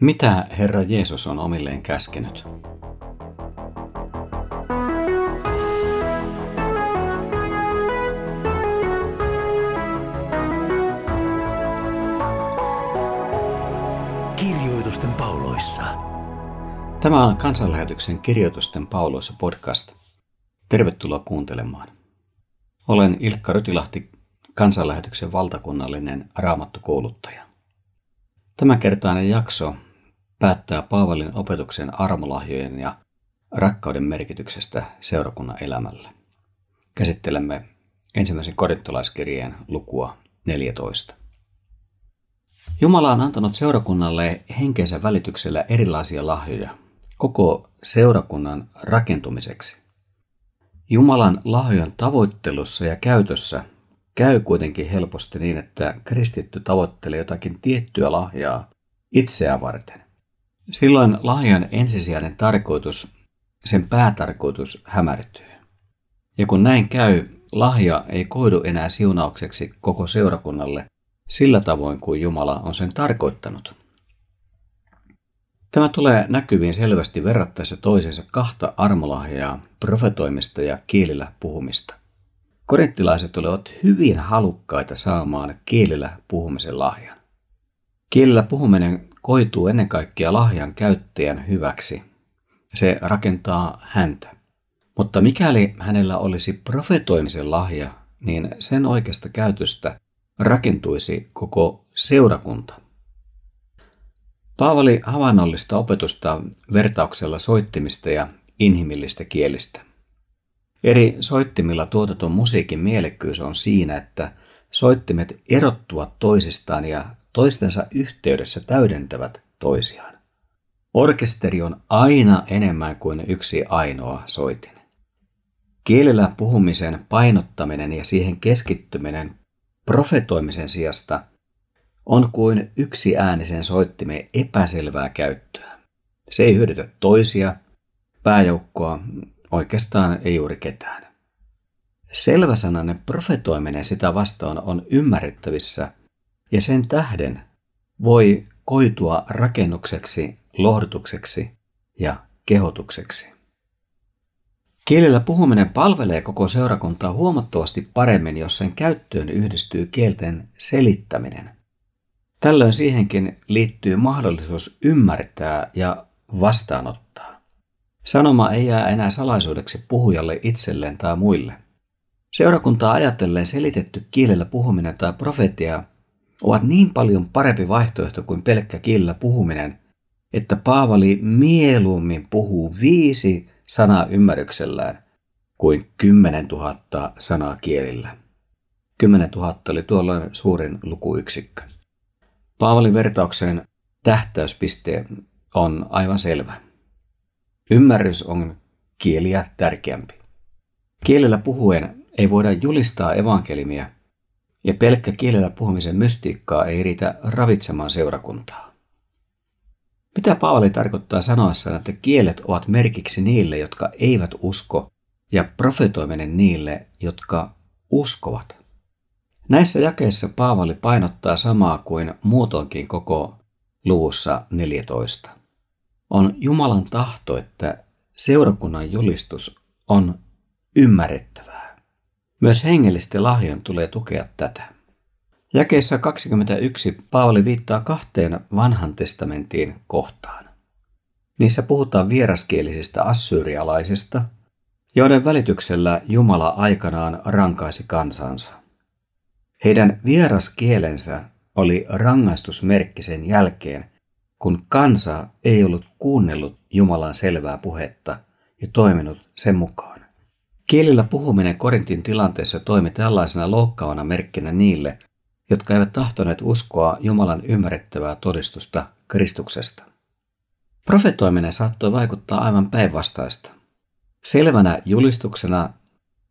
Mitä Herra Jeesus on omilleen käskenyt? Kirjoitusten pauloissa. Tämä on kansanlähetyksen Kirjoitusten pauloissa podcast. Tervetuloa kuuntelemaan. Olen Ilkka Rytilahti, kansanlähetyksen valtakunnallinen raamattukouluttaja. Tämänkertainen jakso päättää Paavalin opetuksen armolahjojen ja rakkauden merkityksestä seurakunnan elämälle. Käsittelemme ensimmäisen korintolaiskirjeen lukua 14. Jumala on antanut seurakunnalle henkensä välityksellä erilaisia lahjoja koko seurakunnan rakentumiseksi. Jumalan lahjojen tavoittelussa ja käytössä käy kuitenkin helposti niin, että kristitty tavoittelee jotakin tiettyä lahjaa itseään varten. Silloin lahjan ensisijainen tarkoitus, sen päätarkoitus hämärtyy. Ja kun näin käy, lahja ei koidu enää siunaukseksi koko seurakunnalle sillä tavoin kuin Jumala on sen tarkoittanut. Tämä tulee näkyviin selvästi verrattaessa toisensa kahta armolahjaa, profetoimista ja kielillä puhumista. Korinttilaiset olivat hyvin halukkaita saamaan kielillä puhumisen lahjan. Kielillä puhuminen koituu ennen kaikkea lahjan käyttäjän hyväksi. Se rakentaa häntä. Mutta mikäli hänellä olisi profetoimisen lahja, niin sen oikeasta käytöstä rakentuisi koko seurakunta. Paavali havainnollista opetusta vertauksella soittimista ja inhimillistä kielistä. Eri soittimilla tuotetun musiikin mielekkyys on siinä, että soittimet erottuvat toisistaan ja toistensa yhteydessä täydentävät toisiaan. Orkesteri on aina enemmän kuin yksi ainoa soitin. Kielellä puhumisen painottaminen ja siihen keskittyminen profetoimisen sijasta on kuin yksi äänisen soittimen epäselvää käyttöä. Se ei hyödytä toisia, pääjoukkoa, oikeastaan ei juuri ketään. Selväsanainen profetoiminen sitä vastaan on ymmärrettävissä ja sen tähden voi koitua rakennukseksi, lohdutukseksi ja kehotukseksi. Kielellä puhuminen palvelee koko seurakuntaa huomattavasti paremmin, jos sen käyttöön yhdistyy kielten selittäminen. Tällöin siihenkin liittyy mahdollisuus ymmärtää ja vastaanottaa. Sanoma ei jää enää salaisuudeksi puhujalle itselleen tai muille. Seurakuntaa ajatellen selitetty kielellä puhuminen tai profetia ovat niin paljon parempi vaihtoehto kuin pelkkä kielellä puhuminen, että Paavali mieluummin puhuu viisi sanaa ymmärryksellään kuin kymmenen tuhatta sanaa kielillä. Kymmenen tuhatta oli tuolloin suurin lukuyksikkö. Paavalin vertauksen tähtäyspiste on aivan selvä. Ymmärrys on kieliä tärkeämpi. Kielellä puhuen ei voida julistaa evankelimia, ja pelkkä kielellä puhumisen mystiikkaa ei riitä ravitsemaan seurakuntaa. Mitä Paavali tarkoittaa sanoessaan, että kielet ovat merkiksi niille, jotka eivät usko, ja profetoiminen niille, jotka uskovat? Näissä jakeissa Paavali painottaa samaa kuin muutoinkin koko luvussa 14. On Jumalan tahto, että seurakunnan julistus on ymmärrettävää. Myös hengellisten lahjon tulee tukea tätä. Jakeessa 21 Paavali viittaa kahteen vanhan testamentiin kohtaan. Niissä puhutaan vieraskielisistä assyrialaisista, joiden välityksellä Jumala aikanaan rankaisi kansansa. Heidän vieraskielensä oli rangaistusmerkki sen jälkeen, kun kansa ei ollut kuunnellut Jumalan selvää puhetta ja toiminut sen mukaan. Kielillä puhuminen Korintin tilanteessa toimi tällaisena loukkaavana merkkinä niille, jotka eivät tahtoneet uskoa Jumalan ymmärrettävää todistusta Kristuksesta. Profetoiminen saattoi vaikuttaa aivan päinvastaista. Selvänä julistuksena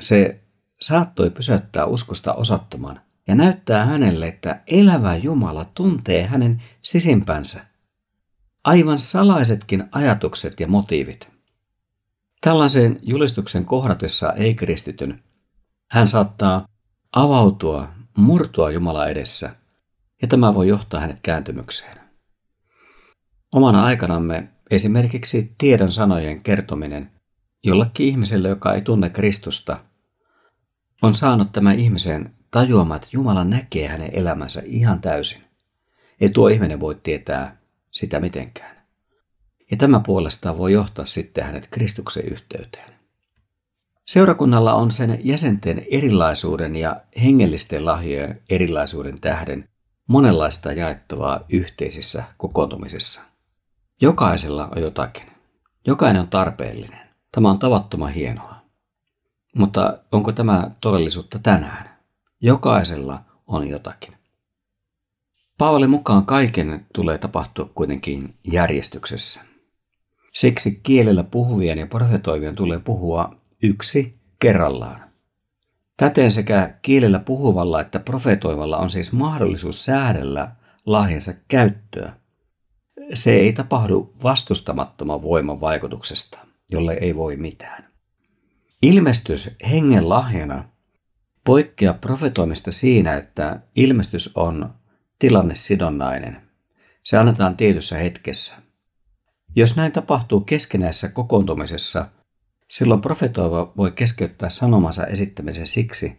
se saattoi pysäyttää uskosta osattoman ja näyttää hänelle, että elävä Jumala tuntee hänen sisimpänsä. Aivan salaisetkin ajatukset ja motiivit. Tällaisen julistuksen kohdatessa ei-kristityn hän saattaa avautua, murtua Jumala edessä, ja tämä voi johtaa hänet kääntymykseen. Omana aikanamme esimerkiksi tiedon sanojen kertominen jollekin ihmiselle, joka ei tunne Kristusta, on saanut tämän ihmisen tajuamaan, että Jumala näkee hänen elämänsä ihan täysin. Ei tuo ihminen voi tietää sitä mitenkään. Ja tämä puolestaan voi johtaa sitten hänet Kristuksen yhteyteen. Seurakunnalla on sen jäsenten erilaisuuden ja hengellisten lahjojen erilaisuuden tähden monenlaista jaettavaa yhteisissä kokoontumisissa. Jokaisella on jotakin. Jokainen on tarpeellinen. Tämä on tavattoman hienoa. Mutta onko tämä todellisuutta tänään? Jokaisella on jotakin. Paavalin mukaan kaiken tulee tapahtua kuitenkin järjestyksessä. Siksi kielellä puhuvien ja profetoivien tulee puhua yksi kerrallaan. Täten sekä kielellä puhuvalla että profetoivalla on siis mahdollisuus säädellä lahjansa käyttöä. Se ei tapahdu vastustamattoman voiman vaikutuksesta, jolle ei voi mitään. Ilmestys hengen lahjana poikkeaa profetoimista siinä, että ilmestys on tilannesidonnainen. Se annetaan tietyssä hetkessä. Jos näin tapahtuu keskenäisessä kokoontumisessa, silloin profetoiva voi keskeyttää sanomansa esittämisen siksi,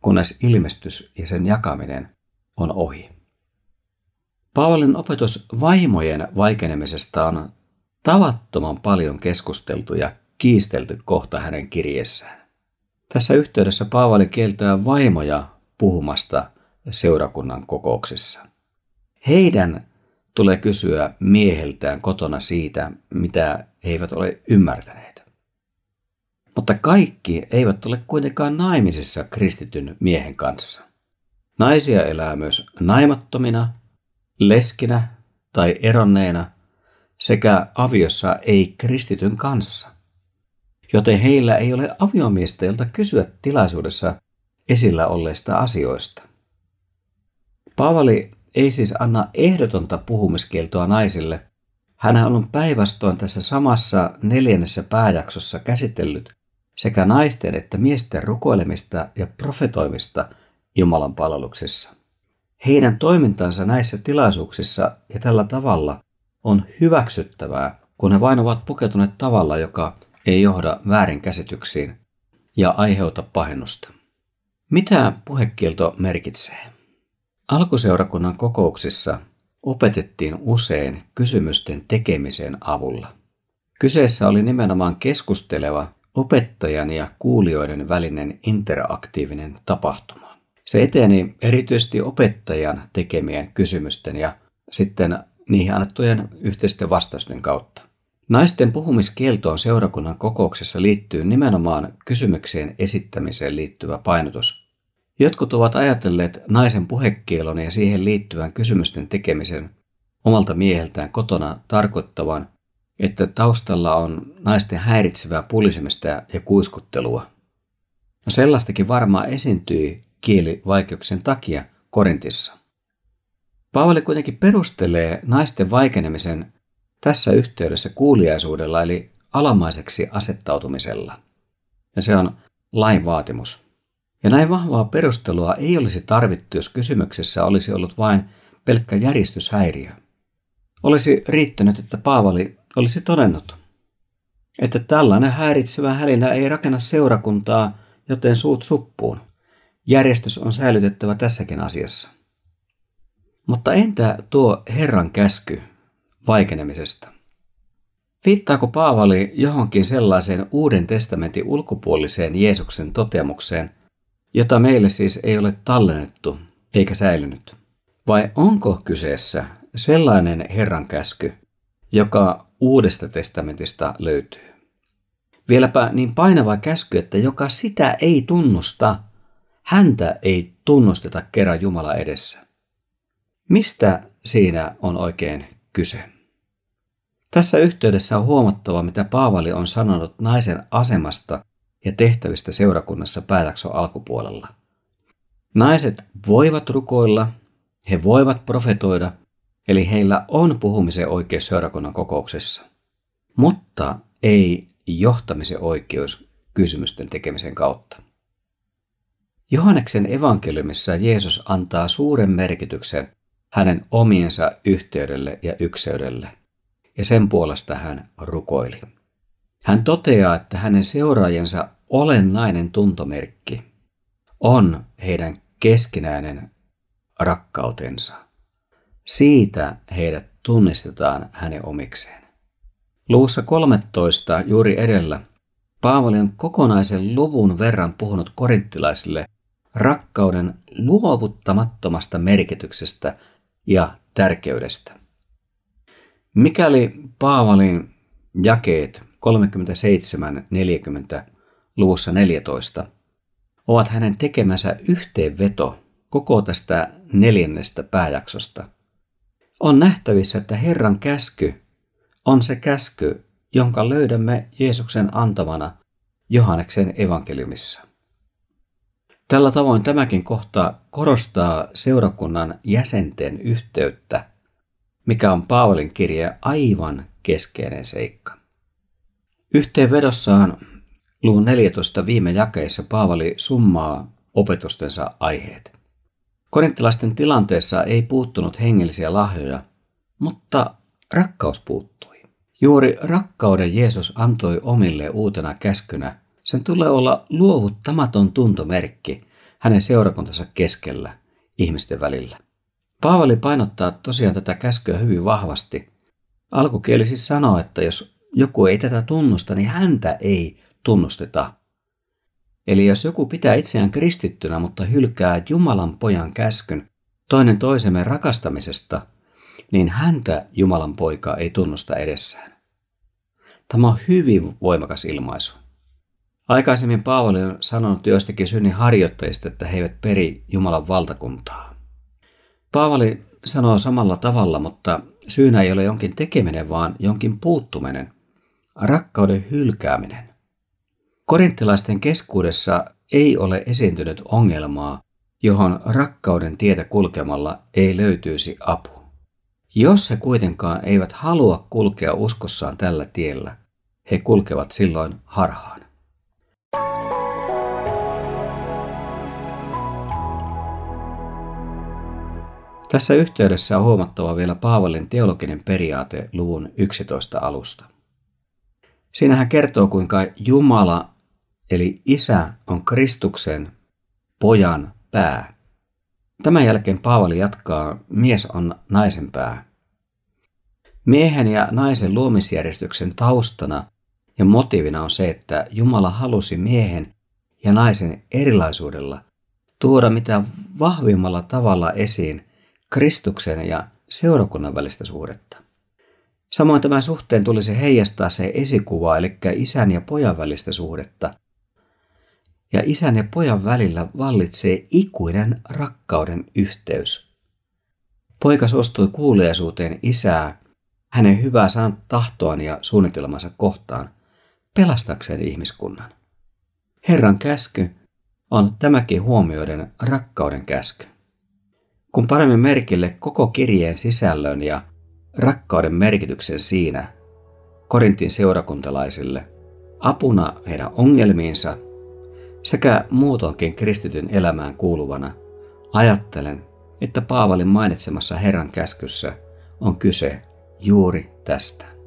kunnes ilmestys ja sen jakaminen on ohi. Paavalin opetus vaimojen vaikenemisesta on tavattoman paljon keskusteltu ja kiistelty kohta hänen kirjeessään. Tässä yhteydessä Paavali kieltää vaimoja puhumasta seurakunnan kokouksissa. Heidän tulee kysyä mieheltään kotona siitä, mitä he eivät ole ymmärtäneet. Mutta kaikki eivät ole kuitenkaan naimisissa kristityn miehen kanssa. Naisia elää myös naimattomina, leskinä tai eronneena sekä aviossa ei kristityn kanssa. Joten heillä ei ole aviomiestä, jolta kysyä tilaisuudessa esillä olleista asioista. Paavali ei siis anna ehdotonta puhumiskieltoa naisille. Hän on päinvastoin tässä samassa neljännessä pääjaksossa käsitellyt sekä naisten että miesten rukoilemista ja profetoimista Jumalan palveluksessa. Heidän toimintansa näissä tilaisuuksissa ja tällä tavalla on hyväksyttävää, kun he vain ovat pukeutuneet tavalla, joka ei johda väärinkäsityksiin ja aiheuta pahennusta. Mitä puhekielto merkitsee? Alkuseurakunnan kokouksissa opetettiin usein kysymysten tekemisen avulla. Kyseessä oli nimenomaan keskusteleva opettajan ja kuulijoiden välinen interaktiivinen tapahtuma. Se eteni erityisesti opettajan tekemien kysymysten ja sitten niihin annettujen yhteisten vastausten kautta. Naisten puhumiskieltoon seurakunnan kokouksessa liittyy nimenomaan kysymykseen esittämiseen liittyvä painotus Jotkut ovat ajatelleet naisen puhekielon ja siihen liittyvän kysymysten tekemisen omalta mieheltään kotona tarkoittavan, että taustalla on naisten häiritsevää pulisemista ja kuiskuttelua. No sellaistakin varmaan esiintyi kielivaikeuksien takia Korintissa. Paavali kuitenkin perustelee naisten vaikenemisen tässä yhteydessä kuuliaisuudella eli alamaiseksi asettautumisella. Ja se on lain vaatimus. Ja näin vahvaa perustelua ei olisi tarvittu, jos kysymyksessä olisi ollut vain pelkkä järjestyshäiriö. Olisi riittänyt, että Paavali olisi todennut, että tällainen häiritsevä hälinä ei rakenna seurakuntaa, joten suut suppuun. Järjestys on säilytettävä tässäkin asiassa. Mutta entä tuo Herran käsky vaikenemisesta? Viittaako Paavali johonkin sellaiseen Uuden testamentin ulkopuoliseen Jeesuksen toteamukseen, jota meille siis ei ole tallennettu eikä säilynyt? Vai onko kyseessä sellainen Herran käsky, joka Uudesta testamentista löytyy? Vieläpä niin painava käsky, että joka sitä ei tunnusta, häntä ei tunnusteta kerran Jumala edessä. Mistä siinä on oikein kyse? Tässä yhteydessä on huomattava, mitä Paavali on sanonut naisen asemasta ja tehtävistä seurakunnassa pääjakson alkupuolella. Naiset voivat rukoilla, he voivat profetoida, eli heillä on puhumisen oikeus seurakunnan kokouksessa, mutta ei johtamisen oikeus kysymysten tekemisen kautta. Johanneksen evankeliumissa Jeesus antaa suuren merkityksen hänen omiensa yhteydelle ja ykseydelle. ja sen puolesta hän rukoili. Hän toteaa, että hänen seuraajansa olennainen tuntomerkki on heidän keskinäinen rakkautensa. Siitä heidät tunnistetaan hänen omikseen. Luussa 13 juuri edellä Paavali on kokonaisen luvun verran puhunut korinttilaisille rakkauden luovuttamattomasta merkityksestä ja tärkeydestä. Mikäli Paavalin jakeet 37-40 luvussa 14 ovat hänen tekemänsä yhteenveto koko tästä neljännestä pääjaksosta, on nähtävissä, että Herran käsky on se käsky, jonka löydämme Jeesuksen antamana Johanneksen evankeliumissa. Tällä tavoin tämäkin kohta korostaa seurakunnan jäsenten yhteyttä, mikä on Paavalin kirje aivan keskeinen seikka. Yhteenvedossaan luvun 14 viime jakeissa Paavali summaa opetustensa aiheet. Korinttilaisten tilanteessa ei puuttunut hengellisiä lahjoja, mutta rakkaus puuttui. Juuri rakkauden Jeesus antoi omille uutena käskynä. Sen tulee olla luovuttamaton tuntomerkki hänen seurakuntansa keskellä ihmisten välillä. Paavali painottaa tosiaan tätä käskyä hyvin vahvasti. Alkukieli siis sanoo, että jos joku ei tätä tunnusta, niin häntä ei tunnusteta. Eli jos joku pitää itseään kristittynä, mutta hylkää Jumalan pojan käskyn toinen toisemme rakastamisesta, niin häntä Jumalan poika ei tunnusta edessään. Tämä on hyvin voimakas ilmaisu. Aikaisemmin Paavali on sanonut joistakin synnin harjoitteista, että he eivät peri Jumalan valtakuntaa. Paavali sanoo samalla tavalla, mutta syynä ei ole jonkin tekeminen, vaan jonkin puuttuminen, rakkauden hylkääminen. Korinttilaisten keskuudessa ei ole esiintynyt ongelmaa, johon rakkauden tietä kulkemalla ei löytyisi apu. Jos he kuitenkaan eivät halua kulkea uskossaan tällä tiellä, he kulkevat silloin harhaan. Tässä yhteydessä on huomattava vielä Paavalin teologinen periaate luvun 11 alusta. Siinä hän kertoo, kuinka Jumala eli Isä on Kristuksen pojan pää. Tämän jälkeen Paavali jatkaa, mies on naisen pää. Miehen ja naisen luomisjärjestyksen taustana ja motiivina on se, että Jumala halusi miehen ja naisen erilaisuudella tuoda mitä vahvimmalla tavalla esiin Kristuksen ja seurakunnan välistä suhdetta. Samoin tämän suhteen tulisi heijastaa se esikuva, eli isän ja pojan välistä suhdetta. Ja isän ja pojan välillä vallitsee ikuinen rakkauden yhteys. Poika suostui kuuliaisuuteen isää, hänen hyvää tahtoaan ja suunnitelmansa kohtaan, pelastakseen ihmiskunnan. Herran käsky on tämäkin huomioiden rakkauden käsky. Kun panemme merkille koko kirjeen sisällön ja rakkauden merkityksen siinä Korintin seurakuntalaisille apuna heidän ongelmiinsa sekä muutoinkin kristityn elämään kuuluvana, ajattelen, että Paavalin mainitsemassa Herran käskyssä on kyse juuri tästä.